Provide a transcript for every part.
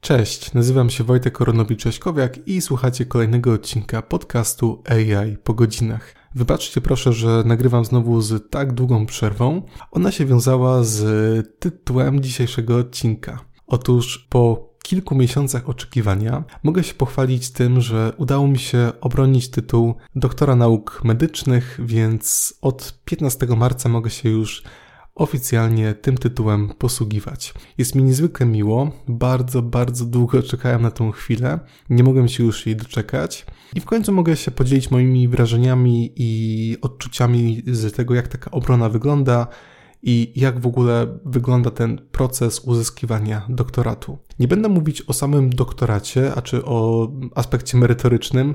Cześć, nazywam się Wojtek Koronowicz-Cześkowiak i słuchacie kolejnego odcinka podcastu AI po godzinach. Wybaczcie proszę, że nagrywam znowu z tak długą przerwą. Ona się wiązała z tytułem dzisiejszego odcinka. Otóż po kilku miesiącach oczekiwania mogę się pochwalić tym, że udało mi się obronić tytuł doktora nauk medycznych, więc od 15 marca mogę się już oficjalnie tym tytułem posługiwać. Jest mi niezwykle miło, bardzo, bardzo długo czekałem na tą chwilę, nie mogłem się już jej doczekać i w końcu mogę się podzielić moimi wrażeniami i odczuciami z tego, jak taka obrona wygląda i jak w ogóle wygląda ten proces uzyskiwania doktoratu. Nie będę mówić o samym doktoracie, a czy o aspekcie merytorycznym,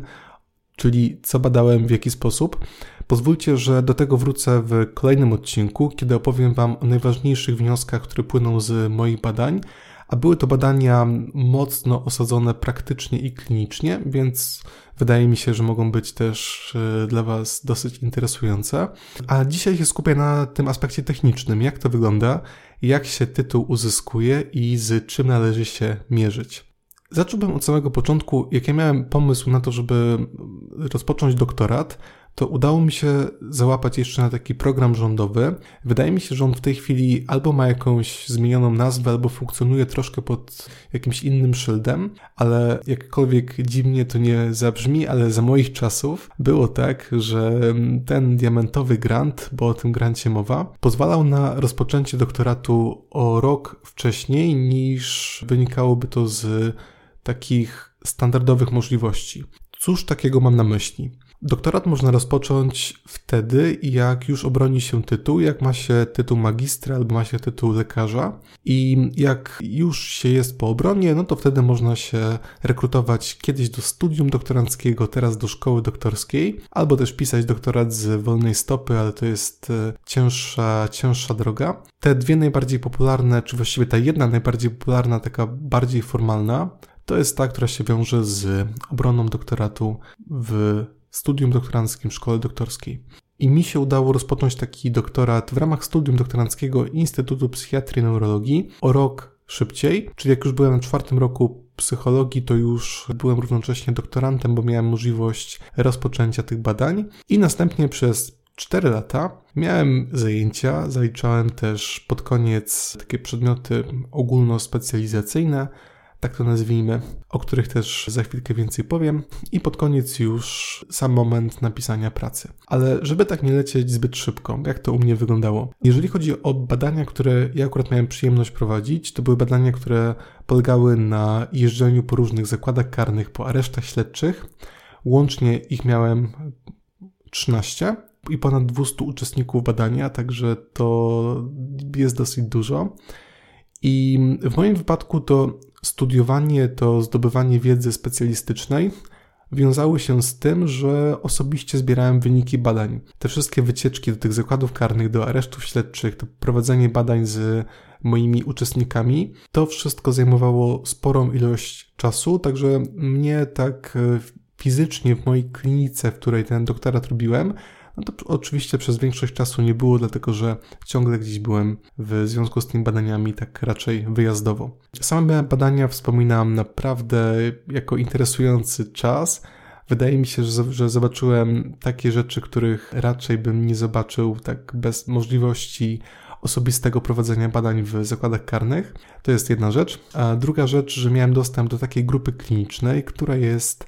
czyli co badałem, w jaki sposób. Pozwólcie, że do tego wrócę w kolejnym odcinku, kiedy opowiem Wam o najważniejszych wnioskach, które płyną z moich badań, a były to badania mocno osadzone praktycznie i klinicznie, więc wydaje mi się, że mogą być też e, dla Was dosyć interesujące. A dzisiaj się skupię na tym aspekcie technicznym, jak to wygląda, jak się tytuł uzyskuje i z czym należy się mierzyć. Zacząłbym od samego początku, jak ja miałem pomysł na to, żeby rozpocząć doktorat, to udało mi się załapać jeszcze na taki program rządowy. Wydaje mi się, że on w tej chwili albo ma jakąś zmienioną nazwę, albo funkcjonuje troszkę pod jakimś innym szyldem, ale jakkolwiek dziwnie to nie zabrzmi, ale za moich czasów było tak, że ten diamentowy grant, bo o tym grancie mowa, pozwalał na rozpoczęcie doktoratu o rok wcześniej niż wynikałoby to z takich standardowych możliwości. Cóż takiego mam na myśli? Doktorat można rozpocząć wtedy, jak już obroni się tytuł, jak ma się tytuł magistra albo ma się tytuł lekarza i jak już się jest po obronie, no to wtedy można się rekrutować kiedyś do studium doktoranckiego, teraz do szkoły doktorskiej, albo też pisać doktorat z wolnej stopy, ale to jest e, cięższa, cięższa droga. Te dwie najbardziej popularne, czy właściwie ta jedna najbardziej popularna, taka bardziej formalna, to jest ta, która się wiąże z obroną doktoratu w studium doktoranckim szkole doktorskiej. I mi się udało rozpocząć taki doktorat w ramach studium doktoranckiego Instytutu Psychiatrii i Neurologii o rok szybciej, czyli jak już byłem na czwartym roku psychologii, to już byłem równocześnie doktorantem, bo miałem możliwość rozpoczęcia tych badań i następnie przez 4 lata miałem zajęcia, zaliczałem też pod koniec takie przedmioty ogólnospecjalizacyjne, tak to nazwijmy, o których też za chwilkę więcej powiem i pod koniec już sam moment napisania pracy. Ale żeby tak nie lecieć zbyt szybko, jak to u mnie wyglądało? Jeżeli chodzi o badania, które ja akurat miałem przyjemność prowadzić, to były badania, które polegały na jeżdżeniu po różnych zakładach karnych, po aresztach śledczych. Łącznie ich miałem 13 i ponad 200 uczestników badania, także to jest dosyć dużo. I w moim wypadku to studiowanie, to zdobywanie wiedzy specjalistycznej wiązały się z tym, że osobiście zbierałem wyniki badań. Te wszystkie wycieczki do tych zakładów karnych, do aresztów śledczych, to prowadzenie badań z moimi uczestnikami, to wszystko zajmowało sporą ilość czasu, także mnie tak e, fizycznie w mojej klinice, w której ten doktorat robiłem, no to oczywiście przez większość czasu nie było, dlatego że ciągle gdzieś byłem w związku z tymi badaniami tak raczej wyjazdowo. Same badania wspominam naprawdę jako interesujący czas. Wydaje mi się, że, zobaczyłem takie rzeczy, których raczej bym nie zobaczył tak bez możliwości osobistego prowadzenia badań w zakładach karnych. To jest jedna rzecz. A druga rzecz, że miałem dostęp do takiej grupy klinicznej, która jest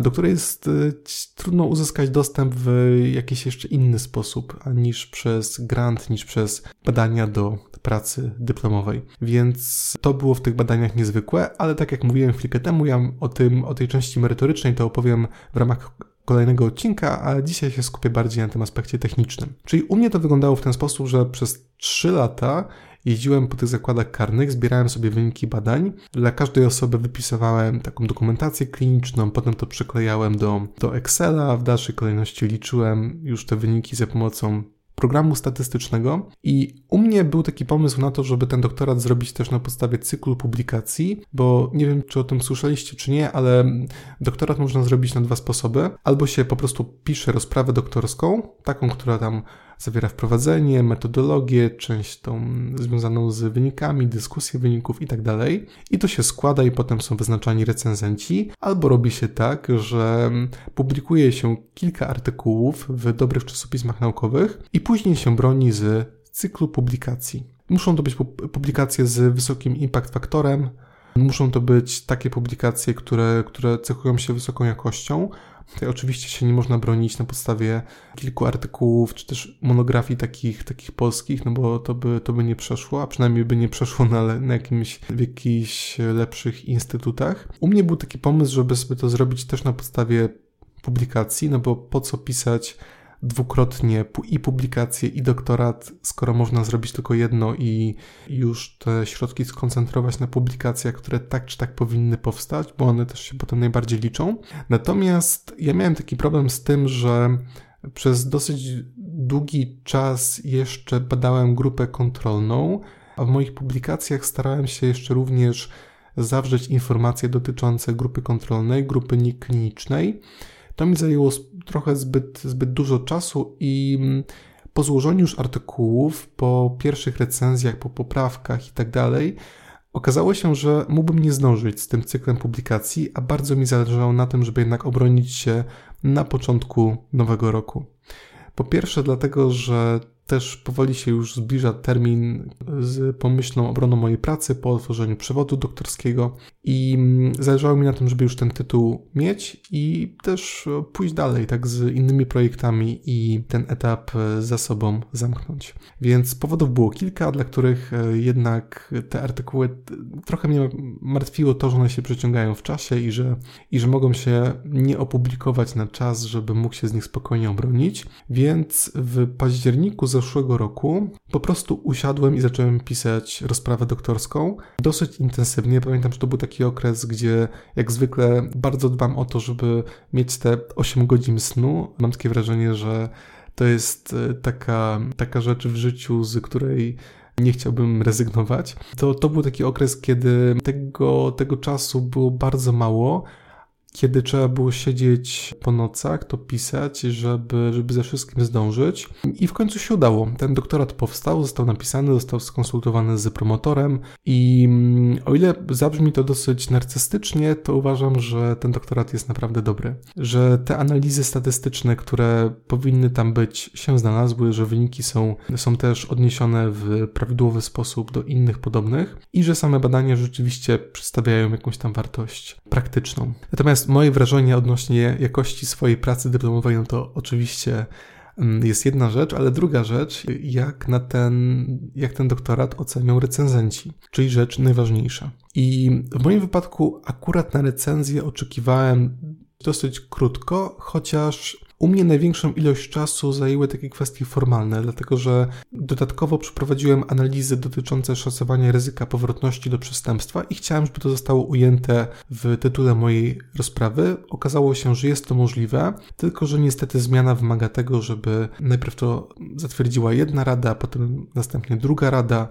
do której jest y, trudno uzyskać dostęp w jakiś jeszcze inny sposób niż przez grant, niż przez badania do pracy dyplomowej. Więc to było w tych badaniach niezwykłe, ale tak jak mówiłem chwilkę temu, ja o tym, o tej części merytorycznej to opowiem w ramach kolejnego odcinka, a dzisiaj się skupię bardziej na tym aspekcie technicznym. Czyli u mnie to wyglądało w ten sposób, że przez 3 lata Jeździłem po tych zakładach karnych, zbierałem sobie wyniki badań. Dla każdej osoby wypisywałem taką dokumentację kliniczną, potem to przyklejałem do, do Excela, w dalszej kolejności liczyłem już te wyniki za pomocą programu statystycznego i u mnie był taki pomysł na to, żeby ten doktorat zrobić też na podstawie cyklu publikacji, bo nie wiem, czy o tym słyszeliście, czy nie, ale doktorat można zrobić na dwa sposoby. Albo się po prostu pisze rozprawę doktorską, taką, która tam zawiera wprowadzenie, metodologię, część tą związaną z wynikami, dyskusję wyników itd. Tak I to się składa i potem są wyznaczani recenzenci, albo robi się tak, że publikuje się kilka artykułów w dobrych czasopismach naukowych i później się broni z cyklu publikacji. Muszą to być publikacje z wysokim impact faktorem, muszą to być takie publikacje, które, które cechują się wysoką jakością. Tutaj oczywiście się nie można bronić na podstawie kilku artykułów, czy też monografii takich, takich polskich, no bo to by, to by nie przeszło, a przynajmniej by nie przeszło na, na jakimś, w jakichś lepszych instytutach. U mnie był taki pomysł, żeby sobie to zrobić też na podstawie publikacji, no bo po co pisać dwukrotnie i publikację, i doktorat, skoro można zrobić tylko jedno i już te środki skoncentrować na publikacjach, które tak czy tak powinny powstać, bo one też się potem najbardziej liczą. Natomiast ja miałem taki problem z tym, że przez dosyć długi czas jeszcze badałem grupę kontrolną, a w moich publikacjach starałem się jeszcze również zawrzeć informacje dotyczące grupy kontrolnej, grupy nieklinicznej. To mi zajęło trochę zbyt, zbyt dużo czasu i mm, po złożeniu już artykułów, po pierwszych recenzjach, po poprawkach i tak dalej, okazało się, że mógłbym nie zdążyć z tym cyklem publikacji, a bardzo mi zależało na tym, żeby jednak obronić się na początku nowego roku. Po pierwsze, dlatego, że też powoli się już zbliża termin z pomyślną obroną mojej pracy po otworzeniu przewodu doktorskiego i mm, zależało mi na tym, żeby już ten tytuł mieć i też pójść dalej, tak z innymi projektami i ten etap za sobą zamknąć. Więc powodów było kilka, dla których e, jednak te artykuły trochę mnie martwiło to, że one się przeciągają w czasie i że, i że mogą się nie opublikować na czas, żeby mógł się z nich spokojnie obronić. Więc w październiku zeszłego roku po prostu usiadłem i zacząłem pisać rozprawę doktorską dosyć intensywnie. Pamiętam, że to był taki okres, gdzie jak zwykle bardzo dbam o to, żeby mieć te 8 godzin snu. Mam takie wrażenie, że to jest e, taka, taka rzecz w życiu, z której nie chciałbym rezygnować. To, to był taki okres, kiedy tego, tego czasu było bardzo mało kiedy trzeba było siedzieć po nocach, to pisać, żeby, żeby ze wszystkim zdążyć. I w końcu się udało. Ten doktorat powstał, został napisany, został skonsultowany z promotorem i mm, o ile zabrzmi to dosyć narcystycznie, to uważam, że ten doktorat jest naprawdę dobry. Że te analizy statystyczne, które powinny tam być, się znalazły, że wyniki są, są też odniesione w prawidłowy sposób do innych podobnych i że same badania rzeczywiście przedstawiają jakąś tam wartość praktyczną. Natomiast moje wrażenie odnośnie jakości swojej pracy dyplomowej, no to oczywiście mm, jest jedna rzecz, ale druga rzecz, jak na ten, jak ten doktorat ocenią recenzenci, czyli rzecz najważniejsza. I w moim wypadku akurat na recenzję oczekiwałem dosyć krótko, chociaż u mnie największą ilość czasu zajęły takie kwestie formalne, dlatego że dodatkowo przeprowadziłem analizy dotyczące szacowania ryzyka powrotności do przestępstwa i chciałem, żeby to zostało ujęte w tytule mojej rozprawy. Okazało się, że jest to możliwe, tylko że niestety zmiana wymaga tego, żeby najpierw to zatwierdziła jedna rada, potem następnie druga rada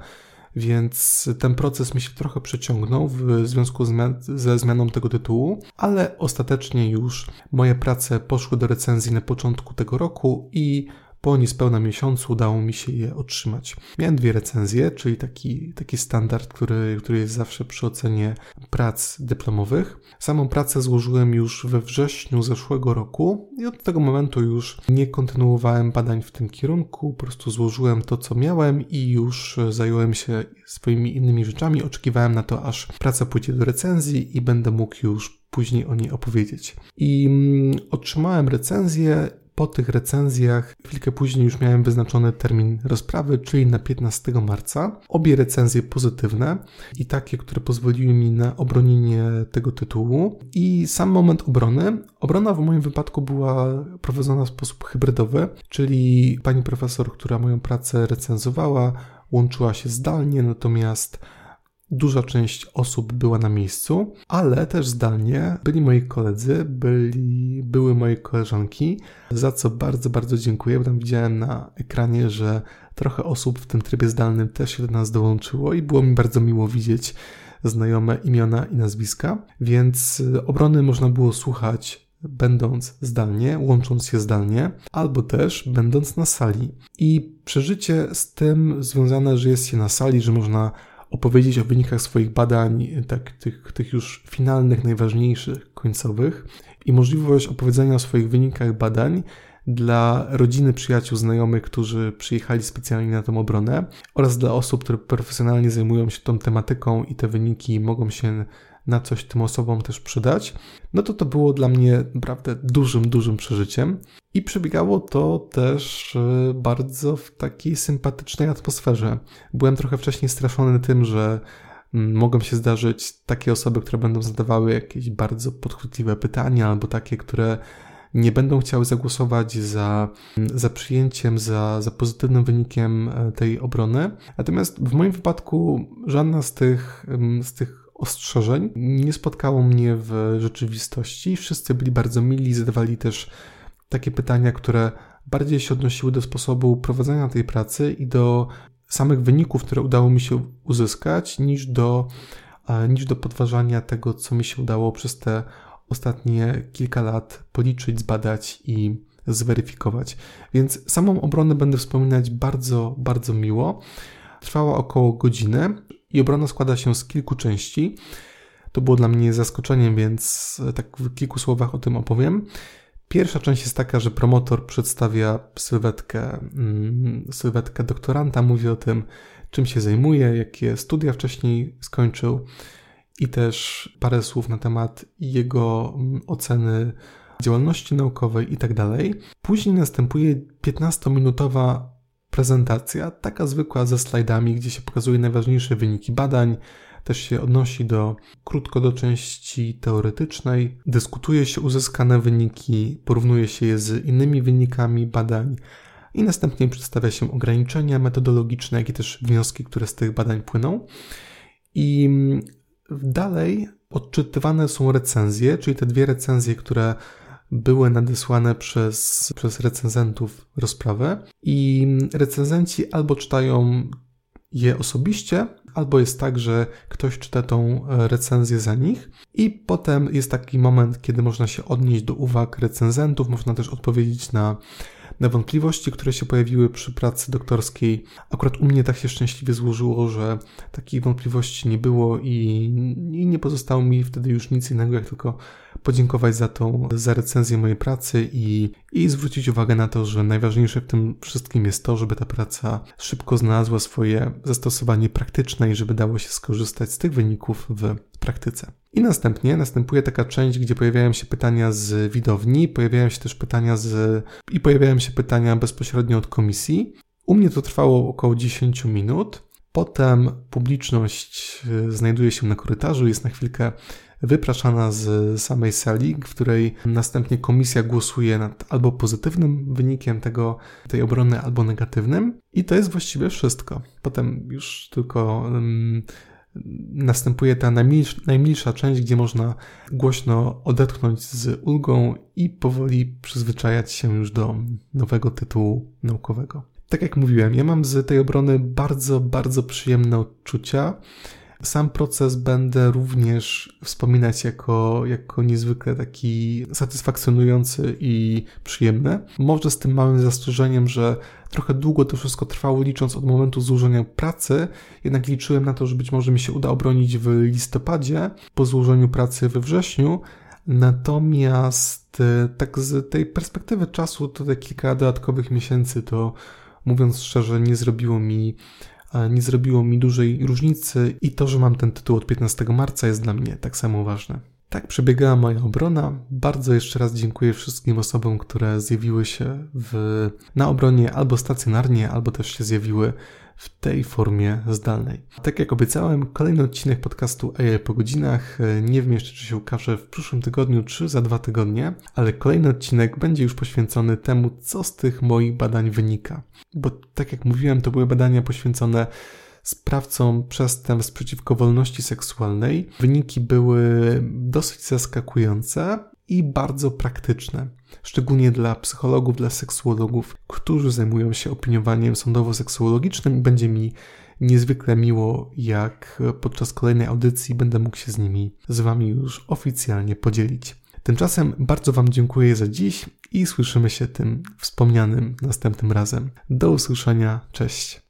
więc ten proces mi się trochę przeciągnął w związku ze zmianą tego tytułu, ale ostatecznie już moje prace poszły do recenzji na początku tego roku i po niespełna miesiącu udało mi się je otrzymać. Miałem dwie recenzje, czyli taki, taki standard, który, który jest zawsze przy ocenie prac dyplomowych. Samą pracę złożyłem już we wrześniu zeszłego roku i od tego momentu już nie kontynuowałem badań w tym kierunku, po prostu złożyłem to, co miałem i już zająłem się swoimi innymi rzeczami. Oczekiwałem na to, aż praca pójdzie do recenzji i będę mógł już później o niej opowiedzieć. I mm, otrzymałem recenzję po tych recenzjach, chwilkę później już miałem wyznaczony termin rozprawy, czyli na 15 marca. Obie recenzje pozytywne i takie, które pozwoliły mi na obronienie tego tytułu. I sam moment obrony. Obrona w moim wypadku była prowadzona w sposób hybrydowy, czyli pani profesor, która moją pracę recenzowała, łączyła się zdalnie, natomiast Duża część osób była na miejscu, ale też zdalnie byli moi koledzy, byli, były moje koleżanki, za co bardzo, bardzo dziękuję, bo tam widziałem na ekranie, że trochę osób w tym trybie zdalnym też się do nas dołączyło i było mi bardzo miło widzieć znajome imiona i nazwiska, więc obrony można było słuchać będąc zdalnie, łącząc się zdalnie, albo też będąc na sali. I przeżycie z tym związane, że jest się na sali, że można opowiedzieć o wynikach swoich badań, tak, tych, tych już finalnych, najważniejszych, końcowych, i możliwość opowiedzenia o swoich wynikach badań dla rodziny, przyjaciół, znajomych, którzy przyjechali specjalnie na tę obronę oraz dla osób, które profesjonalnie zajmują się tą tematyką i te wyniki mogą się na coś tym osobom też przydać, no to to było dla mnie naprawdę dużym, dużym przeżyciem. I przebiegało to też e, bardzo w takiej sympatycznej atmosferze. Byłem trochę wcześniej straszony tym, że mm, mogą się zdarzyć takie osoby, które będą zadawały jakieś bardzo podchwytliwe pytania, albo takie, które nie będą chciały zagłosować za, mm, za przyjęciem, za, za pozytywnym wynikiem e, tej obrony. Natomiast w moim wypadku żadna z tych, mm, z tych ostrzeżeń nie spotkało mnie w rzeczywistości. Wszyscy byli bardzo mili, zadawali też takie pytania, które bardziej się odnosiły do sposobu prowadzenia tej pracy i do samych wyników, które udało mi się uzyskać, niż do, e, niż do podważania tego, co mi się udało przez te ostatnie kilka lat policzyć, zbadać i zweryfikować. Więc samą obronę będę wspominać bardzo, bardzo miło. Trwała około godziny i obrona składa się z kilku części. To było dla mnie zaskoczeniem, więc tak w kilku słowach o tym opowiem. Pierwsza część jest taka, że promotor przedstawia sylwetkę, mm, sylwetkę doktoranta, mówi o tym, czym się zajmuje, jakie studia wcześniej skończył i też parę słów na temat jego mm, oceny działalności naukowej i tak. Później następuje 15-minutowa prezentacja, taka zwykła ze slajdami, gdzie się pokazuje najważniejsze wyniki badań, też się odnosi do krótko do części teoretycznej, dyskutuje się uzyskane wyniki, porównuje się je z innymi wynikami badań i następnie przedstawia się ograniczenia metodologiczne, jak i też wnioski, które z tych badań płyną. I dalej odczytywane są recenzje, czyli te dwie recenzje, które były nadesłane przez, przez recenzentów rozprawę i recenzenci albo czytają je osobiście, albo jest tak, że ktoś czyta tą recenzję za nich i potem jest taki moment, kiedy można się odnieść do uwag recenzentów, można też odpowiedzieć na na wątpliwości, które się pojawiły przy pracy doktorskiej. Akurat u mnie tak się szczęśliwie złożyło, że takich wątpliwości nie było i, i nie pozostało mi wtedy już nic innego, jak tylko podziękować za tą, za recenzję mojej pracy i, i zwrócić uwagę na to, że najważniejsze w tym wszystkim jest to, żeby ta praca szybko znalazła swoje zastosowanie praktyczne i żeby dało się skorzystać z tych wyników w praktyce. I następnie następuje taka część, gdzie pojawiają się pytania z widowni, pojawiają się też pytania z i pojawiają się pytania bezpośrednio od komisji. U mnie to trwało około 10 minut. Potem publiczność e, znajduje się na korytarzu, jest na chwilkę wypraszana z samej sali, w której następnie komisja głosuje nad albo pozytywnym wynikiem tego, tej obrony, albo negatywnym. I to jest właściwie wszystko. Potem już tylko um, następuje ta najmilsza, najmilsza część, gdzie można głośno odetchnąć z ulgą i powoli przyzwyczajać się już do nowego tytułu naukowego. Tak jak mówiłem, ja mam z tej obrony bardzo, bardzo przyjemne odczucia. Sam proces będę również wspominać jako, jako niezwykle taki satysfakcjonujący i przyjemny. Może z tym małym zastrzeżeniem, że trochę długo to wszystko trwało, licząc od momentu złożenia pracy, jednak liczyłem na to, że być może mi się uda obronić w listopadzie, po złożeniu pracy we wrześniu. Natomiast e, tak z tej perspektywy czasu, to te kilka dodatkowych miesięcy, to mówiąc szczerze, nie zrobiło mi nie zrobiło mi dużej różnicy i to, że mam ten tytuł od 15 marca jest dla mnie tak samo ważne. Tak przebiegała moja obrona. Bardzo jeszcze raz dziękuję wszystkim osobom, które zjawiły się w, na obronie albo stacjonarnie, albo też się zjawiły w tej formie zdalnej. Tak jak obiecałem, kolejny odcinek podcastu AI po godzinach. Nie wiem jeszcze, czy się ukaże w przyszłym tygodniu, czy za dwa tygodnie, ale kolejny odcinek będzie już poświęcony temu, co z tych moich badań wynika. Bo tak jak mówiłem, to były badania poświęcone sprawcą przestępstw przeciwko wolności seksualnej. Wyniki były dosyć zaskakujące i bardzo praktyczne, szczególnie dla psychologów, dla seksuologów, którzy zajmują się opiniowaniem sądowo-seksuologicznym. Będzie mi niezwykle miło, jak podczas kolejnej audycji będę mógł się z nimi z Wami już oficjalnie podzielić. Tymczasem bardzo Wam dziękuję za dziś i słyszymy się tym wspomnianym następnym razem. Do usłyszenia, cześć.